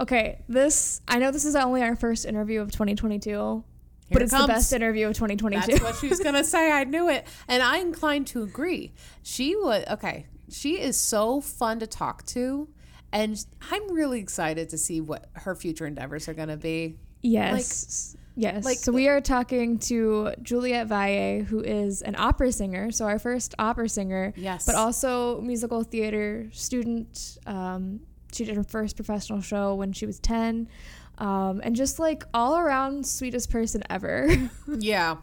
Okay, this I know this is only our first interview of 2022, Here but it it's comes. the best interview of 2022. That's what she was gonna say. I knew it, and I inclined to agree. She was okay. She is so fun to talk to, and I'm really excited to see what her future endeavors are gonna be. yes. yes. like- so we are talking to Juliette Valle, who is an opera singer. So our first opera singer. Yes. But also musical theater student. Um, she did her first professional show when she was 10. Um, and just like all around sweetest person ever. Yeah.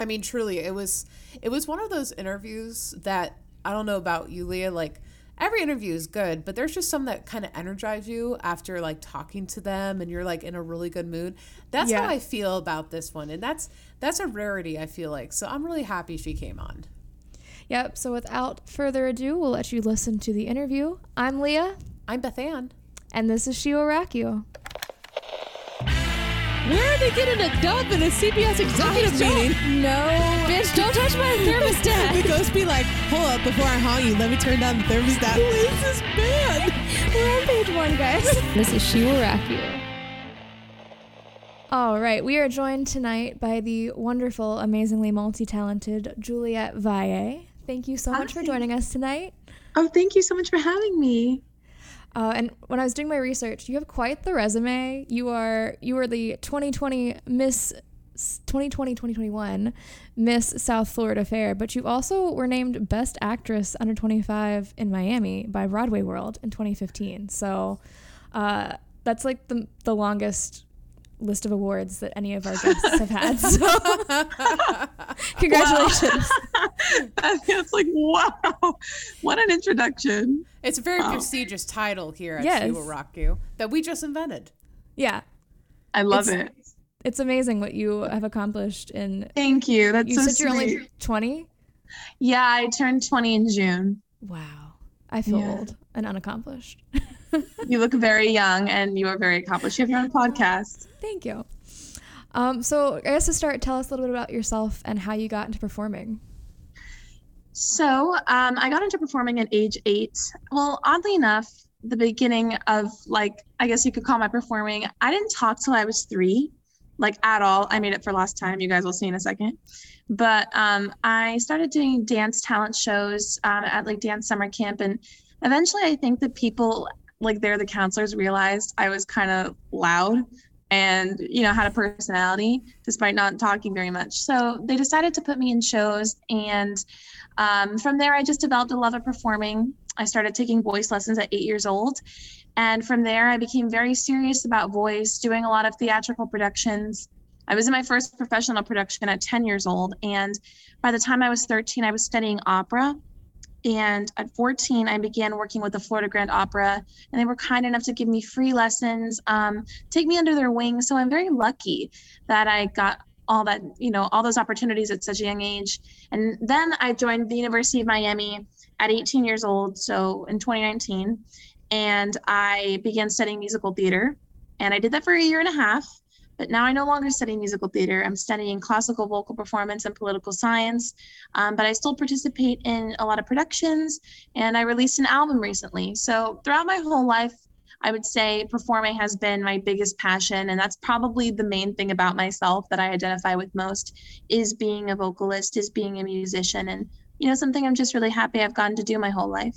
I mean, truly, it was it was one of those interviews that I don't know about you, Leah. Like every interview is good, but there's just some that kind of energize you after like talking to them, and you're like in a really good mood. That's Yeah. how I feel about this one, and that's that's a rarity. I feel like so I'm really happy she came on. yep. So without further ado, we'll let you listen to the interview. I'm Leah, I'm Beth Ann. and this is She Will Rock You. Where are they getting a dub in a CBS executive meeting? No. Bitch, don't touch my thermostat. the ghost be like, hold up, before I haunt you, let me turn down the thermostat. Who is this band? We're on page one, guys. this is She Will Rock You. All right, we are joined tonight by the wonderful, amazingly multi-talented Juliette Valle. Thank you so much for joining us tonight. Oh, thank you so much for having me. Uh, and when I was doing my research, you have quite the resume. You are you were the 2020 Miss 2020 2021 Miss South Florida Fair, but you also were named Best Actress Under 25 in Miami by Broadway World in 2015. So uh, that's like the the longest list of awards that any of our guests have had. So congratulations. That feels like wow, what an introduction. It's a very Wow. prestigious title here at Yes. She Will Rock You that we just invented. Yeah, I love It's- it. it's amazing what you have accomplished in. Thank you. That's You so said you're only 20. Yeah, I turned 20 in June. Wow. I feel Yeah. old and unaccomplished. You look very young and you are very accomplished. You have your own podcast. Thank you. Um, so, I guess to start, tell us a little bit about yourself and how you got into performing. So um, I got into performing at age eight. Well, oddly enough, the beginning of like I guess you could call my performing. I didn't talk till I was three, like at all. I made it for last time. You guys will see in a second. But um, I started doing dance talent shows um, at like dance summer camp, and eventually I think the people like there the counselors realized I was kind of loud and you know had a personality despite not talking very much. So they decided to put me in shows and um, from there, I just developed a love of performing. I started taking voice lessons at eight years old. And from there, I became very serious about voice, doing a lot of theatrical productions. I was in my first professional production at 10 years old. And by the time I was 13, I was studying opera. And at 14, I began working with the Florida Grand Opera, and they were kind enough to give me free lessons, um, take me under their wing. So I'm very lucky that I got all that, you know, all those opportunities at such a young age. And then I joined the University of Miami at 18 years old, so in 2019, and I began studying musical theater. And I did that for a year and a half. But now I no longer study musical theater. I'm studying classical vocal performance and political science. Um, but I still participate in a lot of productions, and I released an album recently. So throughout my whole life, I would say performing has been my biggest passion, and that's probably the main thing about myself that I identify with most is being a vocalist, is being a musician, and you know something I'm just really happy I've gotten to do my whole life.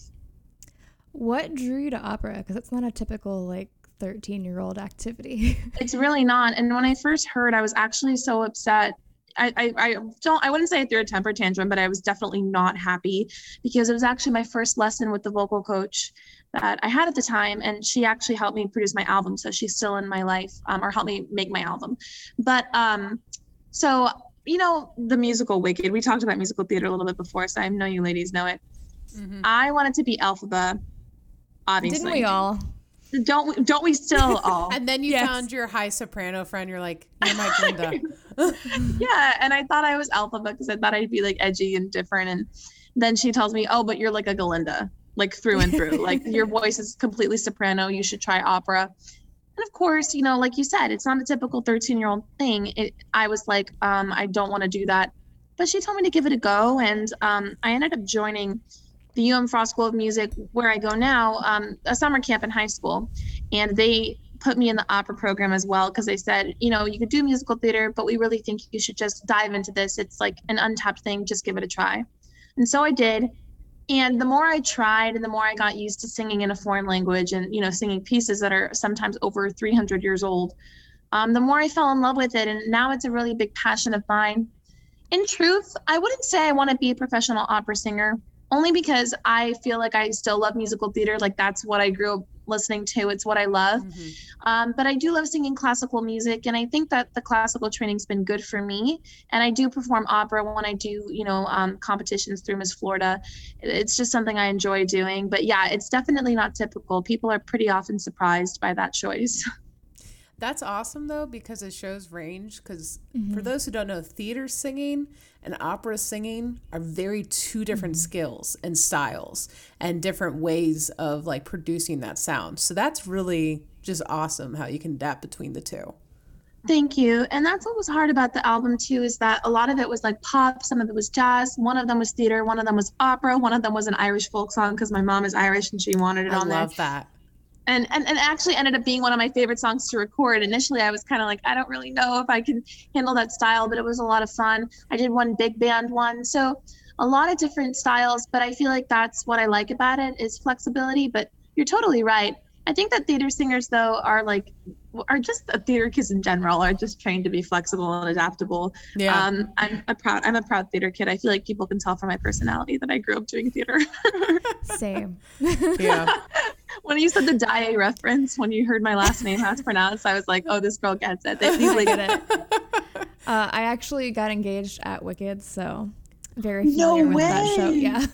What drew you to opera? Because it's not a typical, like, 13 year old activity. It's really not. And when I first heard, I was actually so upset. I, I, I don't I wouldn't say I threw a temper tantrum, but I was definitely not happy because it was actually my first lesson with the vocal coach that I had at the time, and she actually helped me produce my album. So she's still in my life, um, or helped me make my album. But um, so you know the musical Wicked. We talked about musical theater a little bit before, so I know you ladies know it. Mhm. I wanted to be Elphaba. Obviously, Didn't we all? Don't we, don't we still all? And then you Yes. found your high soprano friend. You're like, you're my Glinda. yeah and i thought i was alpha because i thought i'd be like edgy and different and then she tells me oh but you're like a galinda like through and through like your voice is completely soprano you should try opera and of course you know like you said it's not a typical 13 year old thing it, i was like um, i don't want to do that but she told me to give it a go and um, i ended up joining the UM Frost School of Music, where I go now, um, a summer camp in high school, and they put me in the opera program as well because they said, you know, you could do musical theater, but we really think you should just dive into this. It's like an untapped thing. Just give it a try. And so I did. And the more I tried and the more I got used to singing in a foreign language and, you know, singing pieces that are sometimes over 300 years old, um, the more I fell in love with it. And now it's a really big passion of mine. In truth, I wouldn't say I want to be a professional opera singer only because I feel like I still love musical theater. Like that's what I grew up listening to. It's what I love. Mm-hmm. Um, but I do love singing classical music, and I think that the classical training's been good for me. And I do perform opera when I do, you know, um, competitions through Miss Florida. It's just something I enjoy doing. But yeah, it's definitely not typical. People are pretty often surprised by that choice. That's awesome though because it shows range. Because mm-hmm. for those who don't know, theater singing and opera singing are very two different mm-hmm. skills and styles and different ways of like producing that sound. So that's really just awesome how you can adapt between the two. Thank you. And that's what was hard about the album too is that a lot of it was like pop, some of it was jazz, one of them was theater, one of them was opera, one of them was an Irish folk song because my mom is Irish and she wanted it I on there. I love that and, and and actually ended up being one of my favorite songs to record. Initially, I was kind of like, I don't really know if I can handle that style, but it was a lot of fun. I did one big band one, so a lot of different styles. But I feel like that's what I like about it is flexibility. But you're totally right. I think that theater singers though are like are just theater kids in general are just trained to be flexible and adaptable. Yeah. Um, I'm a proud I'm a proud theater kid. I feel like people can tell from my personality that I grew up doing theater. Same. yeah. when you said the Daye reference, when you heard my last name how it's pronounced, I was like, oh, this girl gets it. They easily get it. Uh, I actually got engaged at Wicked, so very familiar no with that show. Yeah.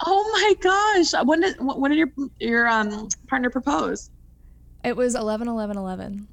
Oh my gosh! When did when did your your um partner propose? It was 11 11 11.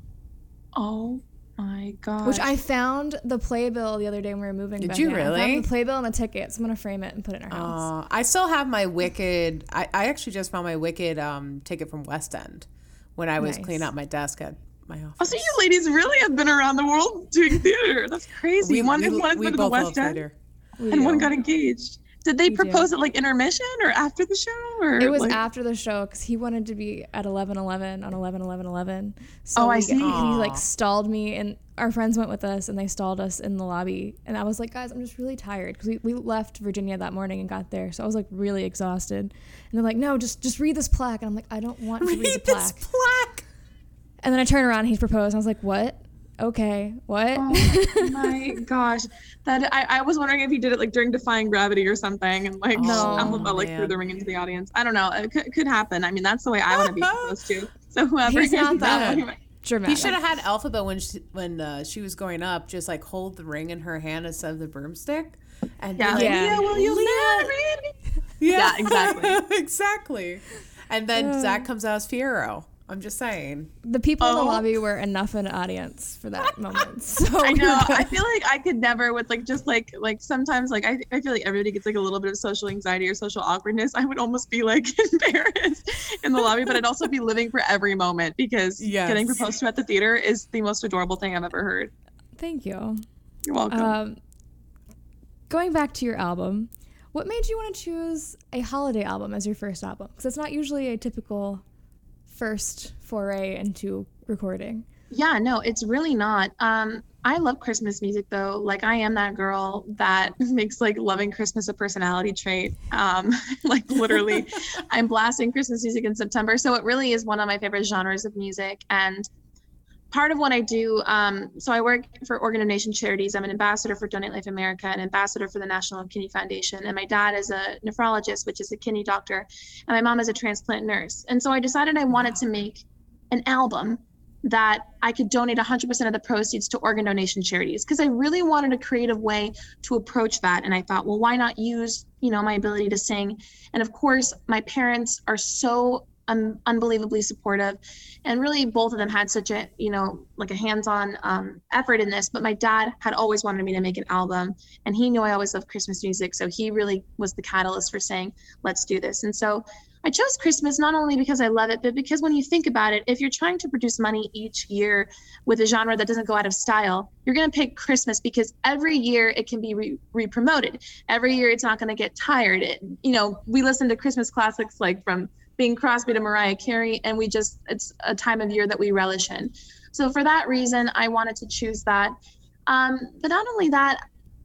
Oh my god! Which I found the playbill the other day when we were moving. Did you really? I found the playbill and the tickets. I'm gonna frame it and put it in our house. Uh, I still have my Wicked. I, I actually just found my Wicked um, ticket from West End when I was nice. cleaning out my desk at my office. Oh, so you ladies really have been around the world doing theater. That's crazy. We, one we, one we, we the West End, and one got engaged. Did they propose at like intermission or after the show? Or it was like... after the show because he wanted to be at 11 11 on 11 11 11. So oh, I see. He, he like stalled me, and our friends went with us and they stalled us in the lobby. And I was like, guys, I'm just really tired because we, we left Virginia that morning and got there. So I was like really exhausted. And they're like, no, just just read this plaque. And I'm like, I don't want to read, read the plaque. plaque. And then I turn around and he's proposed. And I was like, what? Okay, what? Oh my gosh, that I, I was wondering if he did it like during Defying Gravity or something, and like no, about like threw the ring into the audience. I don't know. It could, could happen. I mean, that's the way I want to be supposed to. So whoever he's not that dramatic. He should have had Elphaba when she, when uh, she was growing up, just like hold the ring in her hand instead of the broomstick. And yeah, like, yeah. yeah, will you marry me? Yeah, yeah exactly, exactly. And then Zach comes out as Fiyero. I'm just saying. The people oh. in the oh. lobby were enough an audience for that moment. So I know. I feel like I could never with like just like like sometimes like I, I feel like everybody gets like a little bit of social anxiety or social awkwardness. I would almost be like embarrassed in the lobby, but I'd also be living for every moment because yes. getting proposed to at the theater is the most adorable thing I've ever heard. Thank you. You're welcome. Um, going back to your album, what made you want to choose a holiday album as your first album? Because it's not usually a typical first foray into recording? Yeah, no, it's really not. Um, I love Christmas music though. Like I am that girl that makes like loving Christmas a personality trait. Um, like literally, I'm blasting Christmas music in September. So it really is one of my favorite genres of music. And part of what I do, um, so I work for Organ Donation Charities. I'm an ambassador for Donate Life America, an ambassador for the National Kidney Foundation, and my dad is a nephrologist, which is a kidney doctor, and my mom is a transplant nurse. And so I decided I wanted to make an album that I could donate 100% of the proceeds to organ donation charities because I really wanted a creative way to approach that. And I thought, well, why not use, you know, my ability to sing? And of course, my parents are so un- unbelievably supportive and really both of them had such a you know like a hands-on um, effort in this but my dad had always wanted me to make an album and he knew i always loved christmas music so he really was the catalyst for saying let's do this and so I chose Christmas not only because I love it, but because when you think about it, if you're trying to produce money each year with a genre that doesn't go out of style, you're going to pick Christmas because every year it can be re promoted. Every year it's not going to get tired. It, you know, we listen to Christmas classics like from Bing Crosby to Mariah Carey, and we just, it's a time of year that we relish in. So for that reason, I wanted to choose that. Um, but not only that,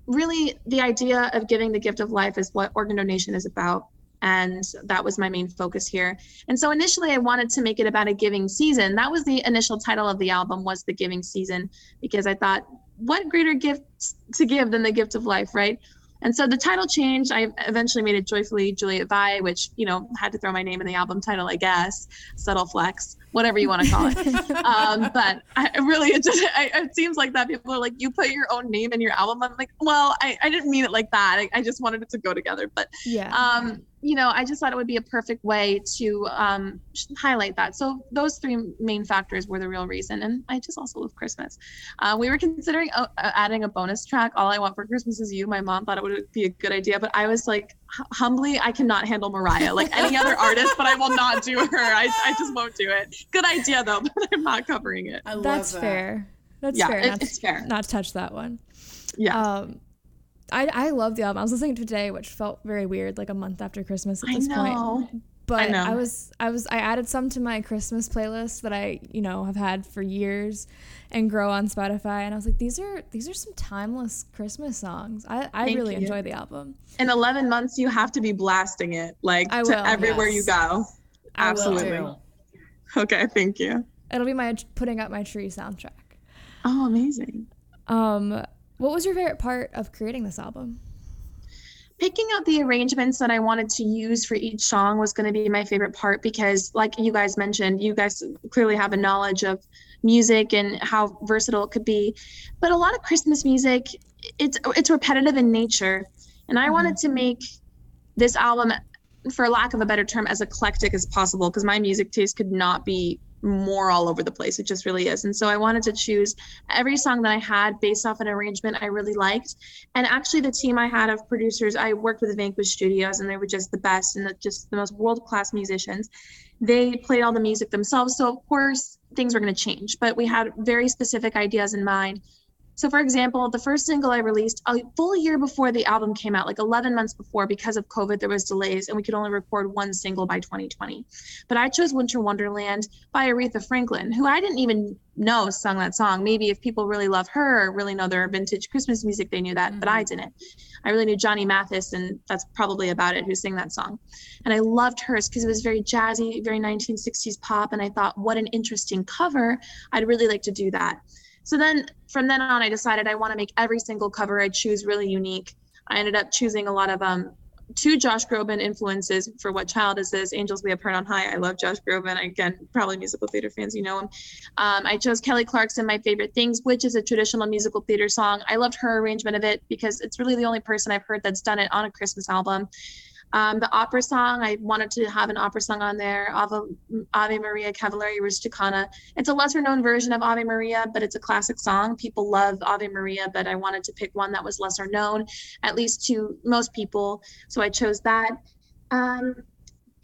really the idea of giving the gift of life is what organ donation is about and that was my main focus here and so initially i wanted to make it about a giving season that was the initial title of the album was the giving season because i thought what greater gift to give than the gift of life right and so the title changed. I eventually made it Joyfully Juliet Vi, which, you know, had to throw my name in the album title, I guess. Subtle flex, whatever you want to call it. um, but I really, it just, I, it seems like that people are like, you put your own name in your album. I'm like, well, I, I didn't mean it like that. I, I just wanted it to go together. But yeah. Um, you know, I just thought it would be a perfect way to um, highlight that. So those three main factors were the real reason, and I just also love Christmas. Uh, we were considering uh, uh, adding a bonus track. All I want for Christmas is you. My mom thought it would be a good idea, but I was like, humbly, I cannot handle Mariah like any other artist, but I will not do her. I, I just won't do it. Good idea though, but I'm not covering it. I love That's that. fair. That's yeah, fair. It, it's fair. Not to touch that one. Yeah. Um, I I love the album. I was listening to today, which felt very weird, like a month after Christmas at this point. But I, I, was I was I added some to my Christmas playlist that I you know have had for years, and grow on Spotify. And I was like, these are these are some timeless Christmas songs. I I Thank really you. enjoy the album. In 11 months, you have to be blasting it like I to everywhere yes. you go. Absolutely. Okay, thank you. It'll be my putting up my tree soundtrack. Oh, amazing. Um, what was your favorite part of creating this album? Picking out the arrangements that I wanted to use for each song was going to be my favorite part because, like you guys mentioned, you guys clearly have a knowledge of music and how versatile it could be. But a lot of Christmas music, it's it's repetitive in nature, and I mm-hmm. wanted to make this album, for lack of a better term, as eclectic as possible because my music taste could not be more all over the place. It just really is. And so I wanted to choose every song that I had based off an arrangement I really liked. And actually, the team I had of producers, I worked with Vanquish Studios, and they were just the best and the, just the most world class musicians. They played all the music themselves. So, of course, things were going to change, but we had very specific ideas in mind so, for example, the first single I released a full year before the album came out, like 11 months before, because of COVID, there was delays and we could only record one single by 2020. But I chose Winter Wonderland by Aretha Franklin, who I didn't even know sung that song. Maybe if people really love her, or really know their vintage Christmas music, they knew that, mm-hmm. but I mm-hmm. didn't. I really knew Johnny Mathis, and that's probably about it, who sang that song. And I loved hers because it was very jazzy, very 1960s pop. And I thought, what an interesting cover. I'd really like to do that. So then from then on, I decided I want to make every single cover I choose really unique. I ended up choosing a lot of um, two Josh Groban influences for What Child Is This? Angels We Have Heard on High. I love Josh Groban. Again, probably musical theater fans, you know him. Um, I chose Kelly Clarkson, My Favorite Things, which is a traditional musical theater song. I loved her arrangement of it because it's really the only person I've heard that's done it on a Christmas album. Um, the opera song, I wanted to have an opera song on there, Ave, Ave Maria Cavalleria Rusticana. It's a lesser known version of Ave Maria, but it's a classic song. People love Ave Maria, but I wanted to pick one that was lesser known, at least to most people. So I chose that. Um,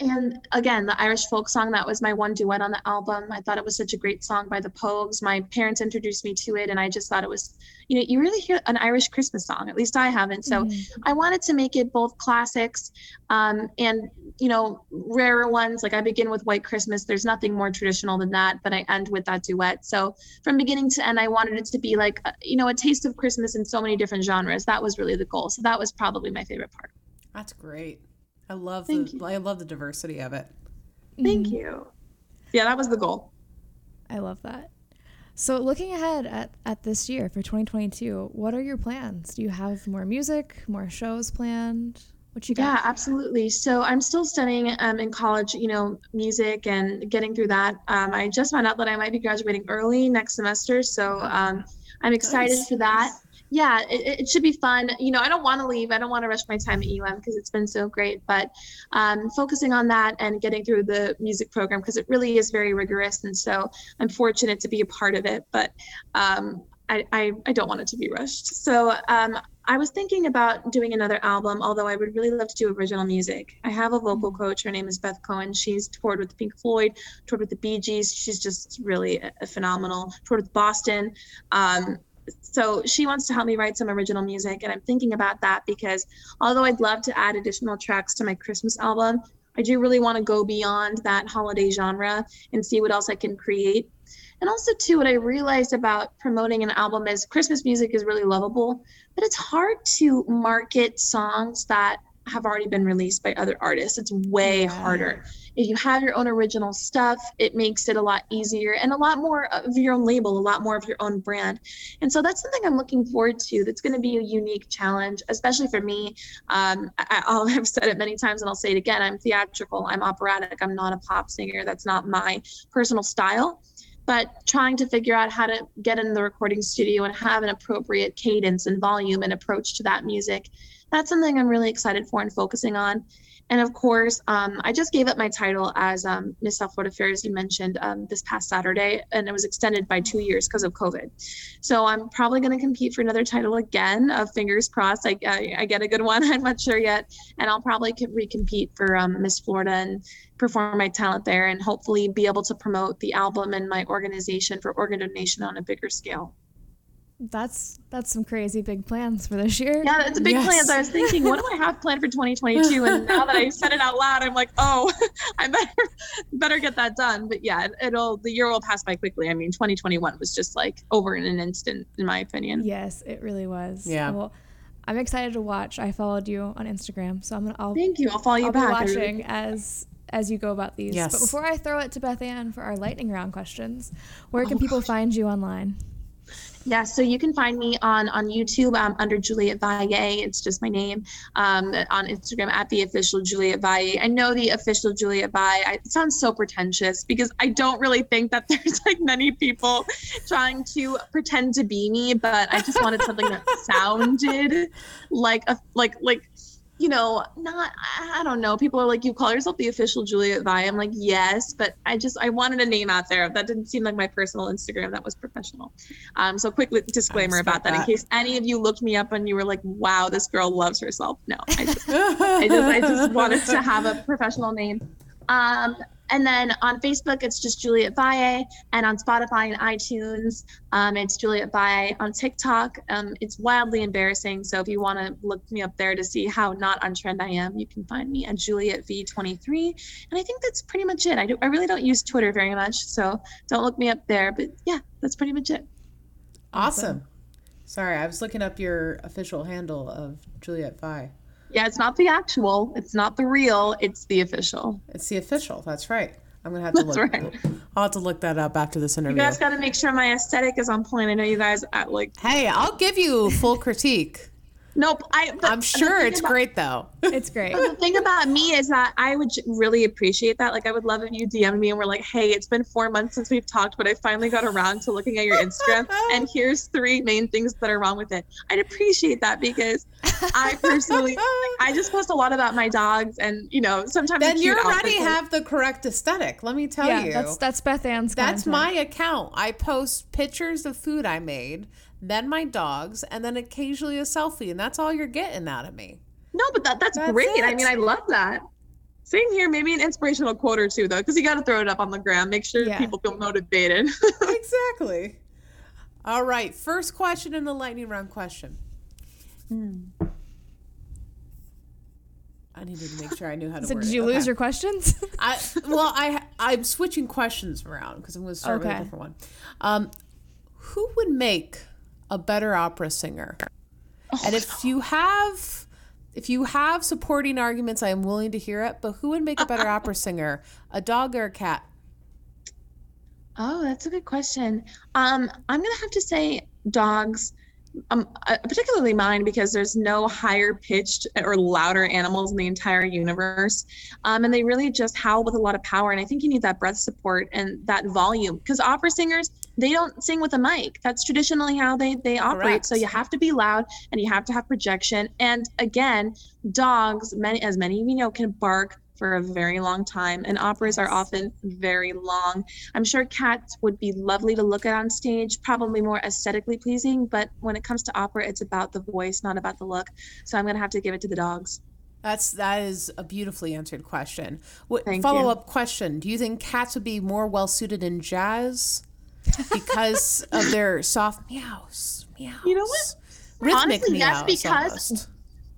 and again, the Irish folk song, that was my one duet on the album. I thought it was such a great song by the Pogues. My parents introduced me to it, and I just thought it was, you know, you really hear an Irish Christmas song. At least I haven't. So mm-hmm. I wanted to make it both classics um, and, you know, rarer ones. Like I begin with White Christmas. There's nothing more traditional than that, but I end with that duet. So from beginning to end, I wanted it to be like, uh, you know, a taste of Christmas in so many different genres. That was really the goal. So that was probably my favorite part. That's great. I love Thank the you. I love the diversity of it. Thank mm-hmm. you. Yeah, that was the goal. I love that. So looking ahead at, at this year for 2022, what are your plans? Do you have more music, more shows planned? What you got? Yeah, absolutely. So I'm still studying um, in college, you know, music and getting through that. Um, I just found out that I might be graduating early next semester, so um, I'm excited nice. for that yeah, it, it, should be fun. You know, I don't want to leave. I don't want to rush my time at UM because it's been so great. But um, focusing on that and getting through the music program because it really is very rigorous, and so I'm fortunate to be a part of it. But um, I, I, I don't want it to be rushed. So um, I was thinking about doing another album, although I would really love to do original music. I have a vocal coach. Her name is Beth Cohen. She's toured with Pink Floyd, toured with the Bee Gees. She's just really a, a phenomenal. Toured with Boston. Um, so she wants to help me write some original music, and I'm thinking about that because although I'd love to add additional tracks to my Christmas album, I do really want to go beyond that holiday genre and see what else I can create. And also, too, what I realized about promoting an album is Christmas music is really lovable, but it's hard to market songs that have already been released by other artists. It's way harder. If you have your own original stuff, it makes it a lot easier and a lot more of your own label, a lot more of your own brand. And so that's something I'm looking forward to. That's going to be a unique challenge, especially for me. Um, I, I'll have said it many times and I'll say it again. I'm theatrical, I'm operatic, I'm not a pop singer. That's not my personal style but trying to figure out how to get in the recording studio and have an appropriate cadence and volume and approach to that music that's something i'm really excited for and focusing on and of course, um, I just gave up my title as um, Miss South Florida Fair, as you mentioned, um, this past Saturday, and it was extended by two years because of COVID. So I'm probably going to compete for another title again. Of fingers crossed, I, I, I, get a good one. I'm not sure yet, and I'll probably recompete for um, Miss Florida and perform my talent there, and hopefully be able to promote the album and my organization for organ donation on a bigger scale. That's that's some crazy big plans for this year. Yeah, it's a big yes. plans. I was thinking, what do I have planned for 2022? And now that I said it out loud, I'm like, oh, I better better get that done. But yeah, it, will the year will pass by quickly. I mean, 2021 was just like over in an instant, in my opinion. Yes, it really was. Yeah. Well, I'm excited to watch. I followed you on Instagram, so I'm gonna. I'll, Thank you. I'll follow you I'll back. Be watching as as you go about these. Yes. But before I throw it to Beth Ann for our lightning round questions, where can oh, people gosh. find you online? Yeah, so you can find me on on YouTube um, under Juliet Valle. It's just my name. Um, on Instagram at the official Juliet Valle. I know the official Juliet Valle. I, it sounds so pretentious because I don't really think that there's like many people trying to pretend to be me, but I just wanted something that sounded like a like like you know, not, I don't know. People are like, you call yourself the official Juliet Vi. I'm like, yes, but I just, I wanted a name out there. That didn't seem like my personal Instagram. That was professional. Um, so quick disclaimer about that, that, in case any of you looked me up and you were like, wow, this girl loves herself. No, I just, I just, I just wanted to have a professional name. Um, and then on Facebook, it's just Juliet Valle. And on Spotify and iTunes, um, it's Juliet Valle. On TikTok, um, it's wildly embarrassing. So if you want to look me up there to see how not on trend I am, you can find me at Juliet V23. And I think that's pretty much it. I, do, I really don't use Twitter very much. So don't look me up there. But yeah, that's pretty much it. Awesome. Sorry, I was looking up your official handle of Juliet Vi. Yeah, it's not the actual. It's not the real. It's the official. It's the official. That's right. I'm gonna have to That's look. Right. I'll have to look that up after this interview. You guys got to make sure my aesthetic is on point. I know you guys at like. Hey, I'll give you full critique. Nope. I, I'm sure it's about, great though. It's great. the thing about me is that I would really appreciate that. Like, I would love if you DM me and we're like, "Hey, it's been four months since we've talked, but I finally got around to looking at your Instagram, and here's three main things that are wrong with it." I'd appreciate that because I personally, I just post a lot about my dogs, and you know, sometimes then you already have the correct aesthetic. Let me tell yeah, you, that's that's Beth Ann's. That's content. my account. I post pictures of food I made then my dogs, and then occasionally a selfie, and that's all you're getting out of me. No, but that that's, that's great. It. I mean, I love that. Same here. Maybe an inspirational quote or two, though, because you got to throw it up on the ground. Make sure yeah. people feel motivated. exactly. All right. First question in the lightning round question. Hmm. I needed to make sure I knew how to. So word did it. you okay. lose your questions? I well, I I'm switching questions around because I'm going to start okay. with a different one. Um, who would make a better opera singer? Oh, and if you have if you have supporting arguments, I am willing to hear it, but who would make a better opera singer? A dog or a cat? Oh, that's a good question. Um, I'm gonna have to say dogs um, uh, particularly mine because there's no higher pitched or louder animals in the entire universe. Um, and they really just howl with a lot of power. And I think you need that breath support and that volume because opera singers, they don't sing with a mic. That's traditionally how they, they operate. Correct. So you have to be loud and you have to have projection. And again, dogs, many as many of you know, can bark for a very long time, and operas are often very long. I'm sure cats would be lovely to look at on stage, probably more aesthetically pleasing, but when it comes to opera, it's about the voice, not about the look. So I'm gonna have to give it to the dogs. That's that is a beautifully answered question. What follow you. up question? Do you think cats would be more well suited in jazz because of their soft meows? Meows. You know what? Rhythmic Honestly, yes, because- almost.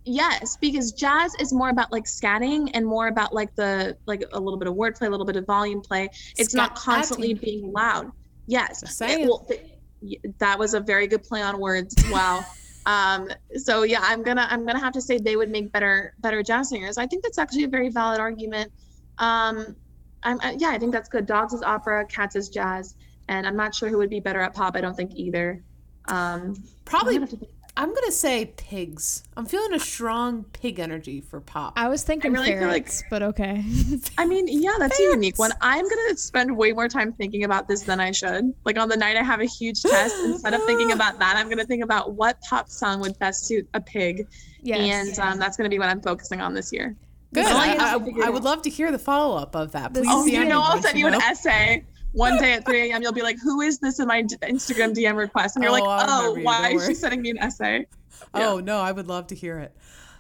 Yes, because jazz is more about like scatting and more about like the like a little bit of wordplay, a little bit of volume play. It's not constantly being loud. Yes, It- saying. well, th- that was a very good play on words. Wow. um. So yeah, I'm gonna I'm gonna have to say they would make better better jazz singers. I think that's actually a very valid argument. Um. I'm I, yeah, I think that's good. Dogs is opera, cats is jazz, and I'm not sure who would be better at pop. I don't think either. Um. Probably I'm gonna to- I'm gonna say pigs. I'm feeling a strong pig energy for pop. I was thinking really feel like- but okay. I mean, yeah, that's a unique one. I'm gonna spend way more time thinking about this than I should. Like on the night I have a huge test, instead of thinking about that, I'm gonna think about what pop song would best suit a pig, yes. and um, that's gonna be what I'm focusing on this year. Good. All I, I, I would love to hear the follow up of that. Please Oh, you know, I'll send you an essay one day at 3 a.m. You'll be like, "Who is this in my Instagram DM request?" And you're Oh, like, "Oh, you, why is she sending me an essay?" Oh no, I would love to hear it.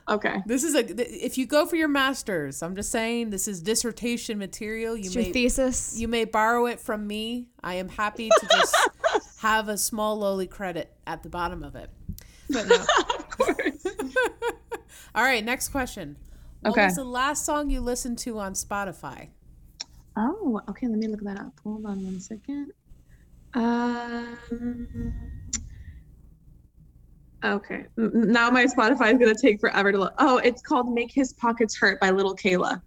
Okay. This is a if you go for your masters, I'm just saying this is dissertation material. You It's your may thesis. you may borrow it from me. I am happy to just have a small lowly credit at the bottom of it. Footnote. of course. All right, next question. What Okay. was the last song you listened to on Spotify? Oh, okay. Let me look that up. Hold on one second. Um. Okay. Now my Spotify is gonna take forever to look. Oh, it's called "Make His Pockets Hurt" by Little Kayla.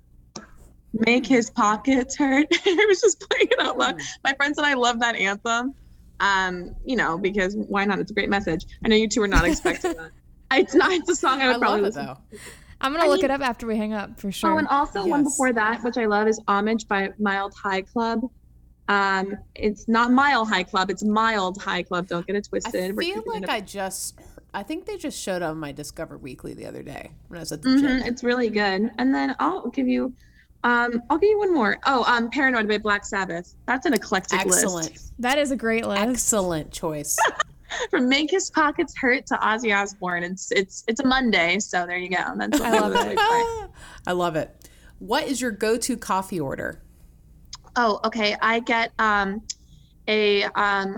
Make his pockets hurt. I was just playing it out loud. My friends and I love that anthem. Um, you know, because why not? It's a great message. I know you two are not expecting that. It's not. It's a song I I, would probably love it listen. though. I'm gonna I look mean- it up after we hang up for sure. Oh, and also one before that, which I love, is "Homage" by Mild High Club. Um, it's not Mile High Club; it's Mild High Club. Don't get it I twisted. We're feel like it- I just I think they just showed up on my Discover Weekly the other day when I was at the Mhm, gym. it's really good. And then I'll give you, um, I'll give you one more. Oh, um, "Paranoid" by Black Sabbath. That's an eclectic Excellent. list. Excellent. That is a great list. Excellent choice. From "Make His Pockets Hurt" to Ozzy Osbourne. It's it's it's a Monday, so there you go. That's what I love it. I love it. What is your go-to coffee order? Oh, okay. I get um, a um,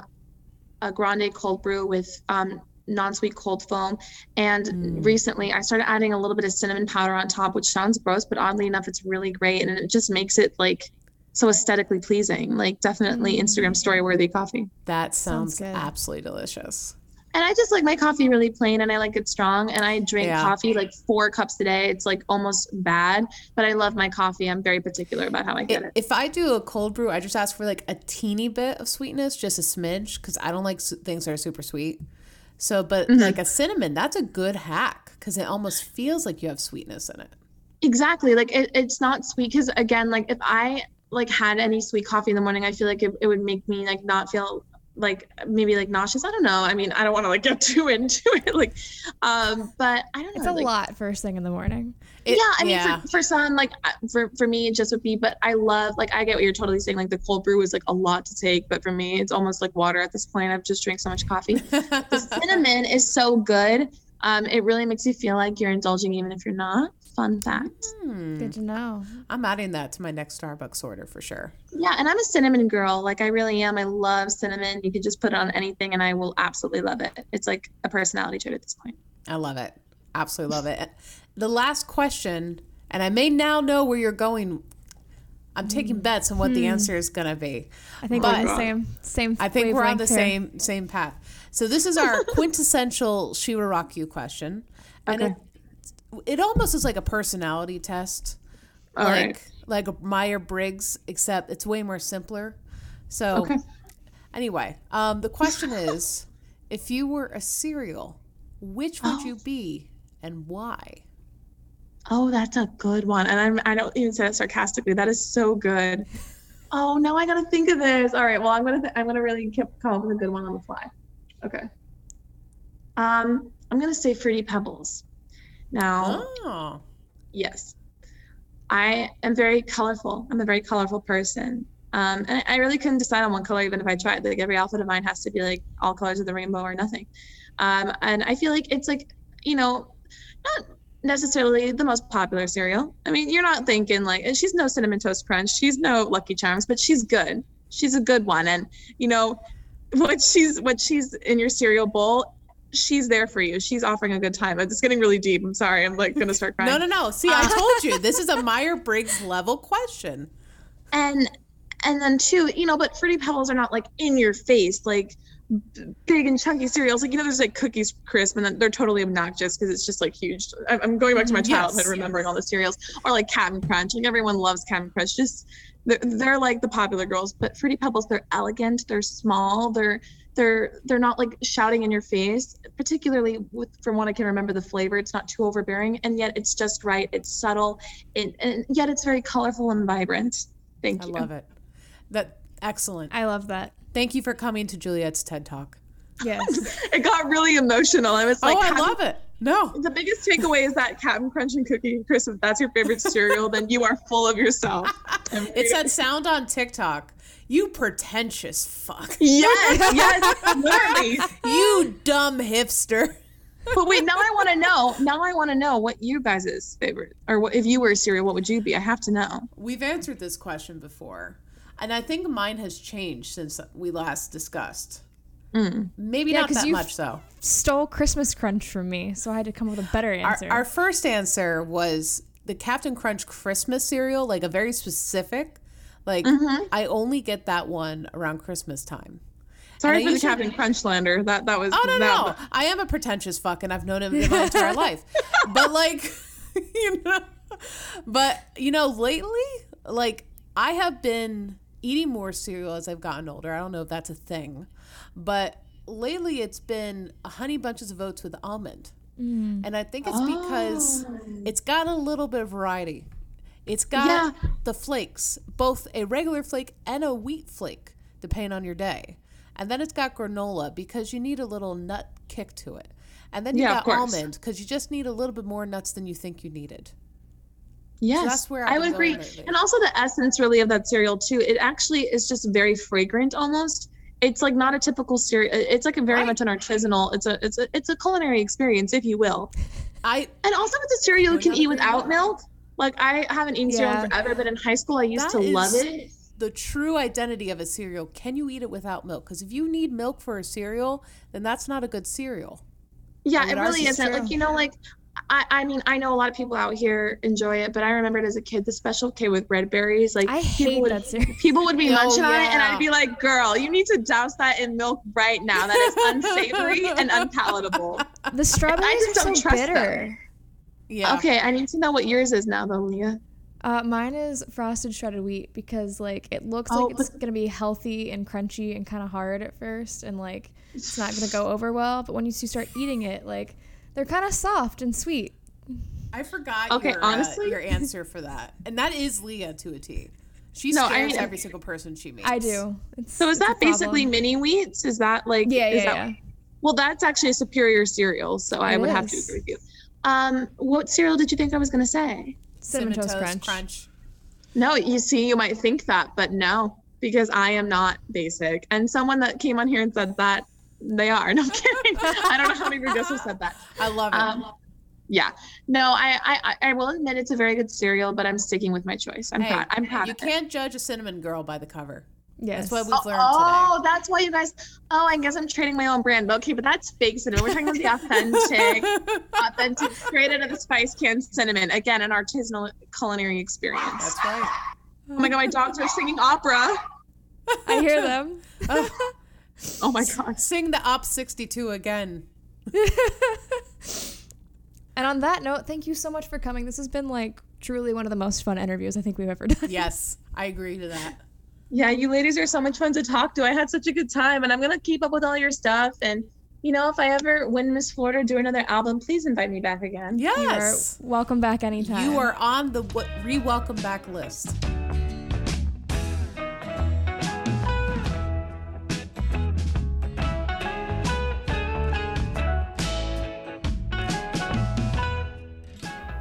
a grande cold brew with um, non-sweet cold foam, and Mm. recently I started adding a little bit of cinnamon powder on top, which sounds gross, but oddly enough, it's really great, and it just makes it like so aesthetically pleasing. Like definitely Instagram story worthy coffee. That sounds, Sounds good. absolutely delicious. And I just like my coffee really plain, and I like it strong. And I drink Yeah. coffee like four cups a day. It's like almost bad, but I love my coffee. I'm very particular about how I get it. If I do a cold brew, I just ask for like a teeny bit of sweetness, just a smidge, because I don't like things that are super sweet. So, but Mm-hmm. like a cinnamon, that's a good hack because it almost feels like you have sweetness in it. Exactly. Like it, it's not sweet because again, like if I like had any sweet coffee in the morning, I feel like it, it would make me like not feel like maybe like nauseous. I don't know. I mean, I don't want to like get too into it. Like, um, but I don't know. It's a like, lot first thing in the morning. It- yeah, I mean, yeah. For, for some, like for for me, it just would be. But I love, like, I get what you're totally saying. Like, the cold brew is like a lot to take, but for me, it's almost like water at this point. I've just drank so much coffee. the cinnamon is so good. Um, it really makes you feel like you're indulging, even if you're not. Fun fact. Hmm. Good to know. I'm adding that to my next Starbucks order for sure. Yeah, and I'm a cinnamon girl. Like I really am. I love cinnamon. You can just put it on anything and I will absolutely love it. It's like a personality trait at this point. I love it. Absolutely love it. The last question, and I may now know where you're going. I'm taking bets on what the answer is going to be. I think But- we're on the same same. I think we're on the here. same same path. So this is our quintessential She Will Rock You question, and Okay. it it almost is like a personality test, All like right. like a Meyer Briggs, except it's way more simpler. So Okay. anyway, um, the question is, if you were a cereal, which would you be and why? Oh, that's a good one. And I'm I don't even say that sarcastically. That is so good. Oh no, I gotta think of this. All right. Well, I'm gonna th- I'm gonna really keep, come up with a good one on the fly. Okay. Um, I'm gonna say fruity pebbles. Now, Oh, yes. I am very colorful. I'm a very colorful person. Um, and I really couldn't decide on one color even if I tried. Like every outfit of mine has to be like all colors of the rainbow or nothing. Um, and I feel like it's like, you know, not necessarily the most popular cereal. I mean, you're not thinking like she's no cinnamon toast crunch, she's no Lucky Charms, but she's good. She's a good one. And you know, what she's what she's in your cereal bowl she's there for you. She's offering a good time. It's getting really deep. I'm sorry. I'm like gonna start crying. No, no, no. See, I told you this is a Meyer Briggs level question. And and then two, you know, but fruity pebbles are not like in your face, like big and chunky cereals. Like you know, there's like cookies crisp, and then they're totally obnoxious because it's just like huge. I- I'm going back to my mm, Yes, childhood, remembering all the cereals, or like Captain Crunch. Like everyone loves Captain Crunch. Just they're, they're like the popular girls, but fruity pebbles, they're elegant, they're small, they're they're they're not like shouting in your face particularly with from what i can remember the flavor it's not too overbearing and yet it's just right it's subtle it, and yet it's very colorful and vibrant thank I you i love it. That excellent. I love that. Thank you for coming to Juliet's TED Talk. Yes. it got really emotional i was oh, like oh, I Captain- love it. No. the biggest takeaway is that Captain Crunch and Cookie Crisp, if that's your favorite cereal, then you are full of yourself. It's that sound on TikTok. You pretentious fuck. yes, yes, literally. You dumb hipster. But wait, now I want to know. Now I want to know what you guys' favorite, or what, if you were a cereal, what would you be? I have to know. We've answered this question before, and I think mine has changed since we last discussed. Mm. Maybe Yeah, not 'cause that you- much though. Stole Christmas Crunch from me, so I had to come up with a better Our, answer. our first answer was the Captain Crunch Christmas cereal, like a very specific. Like mm-hmm. I only get that one around Christmas time. Sorry for the Captain Crunchlander. That that was. Oh no that, no! I am a pretentious fuck, and I've known him my entire life. But like, you know, but you know, lately, like I have been eating more cereal as I've gotten older. I don't know if that's a thing, but lately it's been honey bunches of oats with almond, mm. and I think it's because oh. it's got a little bit of variety. It's got Yeah. the flakes, both a regular flake and a wheat flake, depending on your day. And then it's got granola because you need a little nut kick to it. And then you Yeah, got almond because you just need a little bit more nuts than you think you needed. Yes, that's where I've I would agree. lately. And also the essence really of that cereal too. It actually is just very fragrant almost. It's like not a typical cereal. Uh, it's like a very Right. much an artisanal. It's a it's a it's a culinary experience, if you will. I And also with the cereal you can eat without rainbow. milk. Like I haven't eaten cereal Yeah. forever, but in high school I used That to love it. the true identity of a cereal. Can you eat it without milk? Because if you need milk for a cereal, then that's not a good cereal. Yeah, mean, it really is isn't. true. Like you know, like I, I mean, I know a lot of people out here enjoy it, but I remembered as a kid the special K with red berries. Like I people would, that cereal. People would be Oh, munching on it, and. I'd be like, "Girl, you need to douse that in milk right now. That is unsavory and unpalatable." The strawberries just are don't so trust bitter. Yeah. Okay, I need to know what yours is now, though, Leah. Uh, mine is frosted shredded wheat because like it looks Oh, like it's gonna be healthy and crunchy and kind of hard at first, and like it's not gonna go over well. But when you start eating it, like they're kind of soft and sweet. I forgot Okay, your, uh, honestly- your answer for that. And that is Leah to a T. She No, I scares mean- every single person she meets. I do. It's, So is it's that basically problem. mini wheats? Is that like Yeah, is yeah, that, yeah. Well, that's actually a superior cereal, so I It would have to agree with you. Um, what cereal did you think I was gonna say? Cinnamon, toast, crunch. No, you see, you might think that, but no, because I am not basic. And someone that came on here and said that they are. No I'm kidding. I don't know how many of you guys have said that. I love it. Um, yeah. No, I, I I- I will admit it's a very good cereal, but I'm sticking with my choice. I'm hey, proud. I'm proud. you of can't judge a cinnamon girl by the cover. Yes. That's what we've learned oh, oh, that's why you guys. Oh, I guess I'm trading my own brand. Okay, but that's fake cinnamon. We're talking about the authentic, authentic, straight out of the spice can cinnamon. Again, an artisanal culinary experience. That's right. Oh my god, my dogs are singing opera. I hear them. Oh, Oh my god. sing the Op 62 again. And on that note, thank you so much for coming. This has been like truly one of the most fun interviews I think we've ever done. Yes, I agree to that. Yeah, you ladies are so much fun to talk to. I had such a good time, and I'm gonna keep up with all your stuff. And you know, if I ever win Miss Florida, do another album, please invite me back again. Yes. welcome back anytime. You are on the w- re-welcome back list.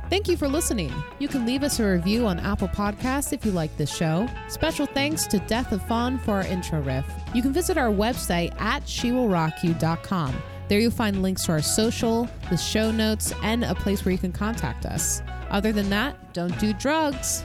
Thank you for listening. You can leave us a review on Apple Podcasts if you like this show. Special thanks to Death of Fawn for our intro riff. You can visit our website at shewillrockyou.com. There you'll find links to our social, the show notes, and a place where you can contact us. Other than that, don't do drugs.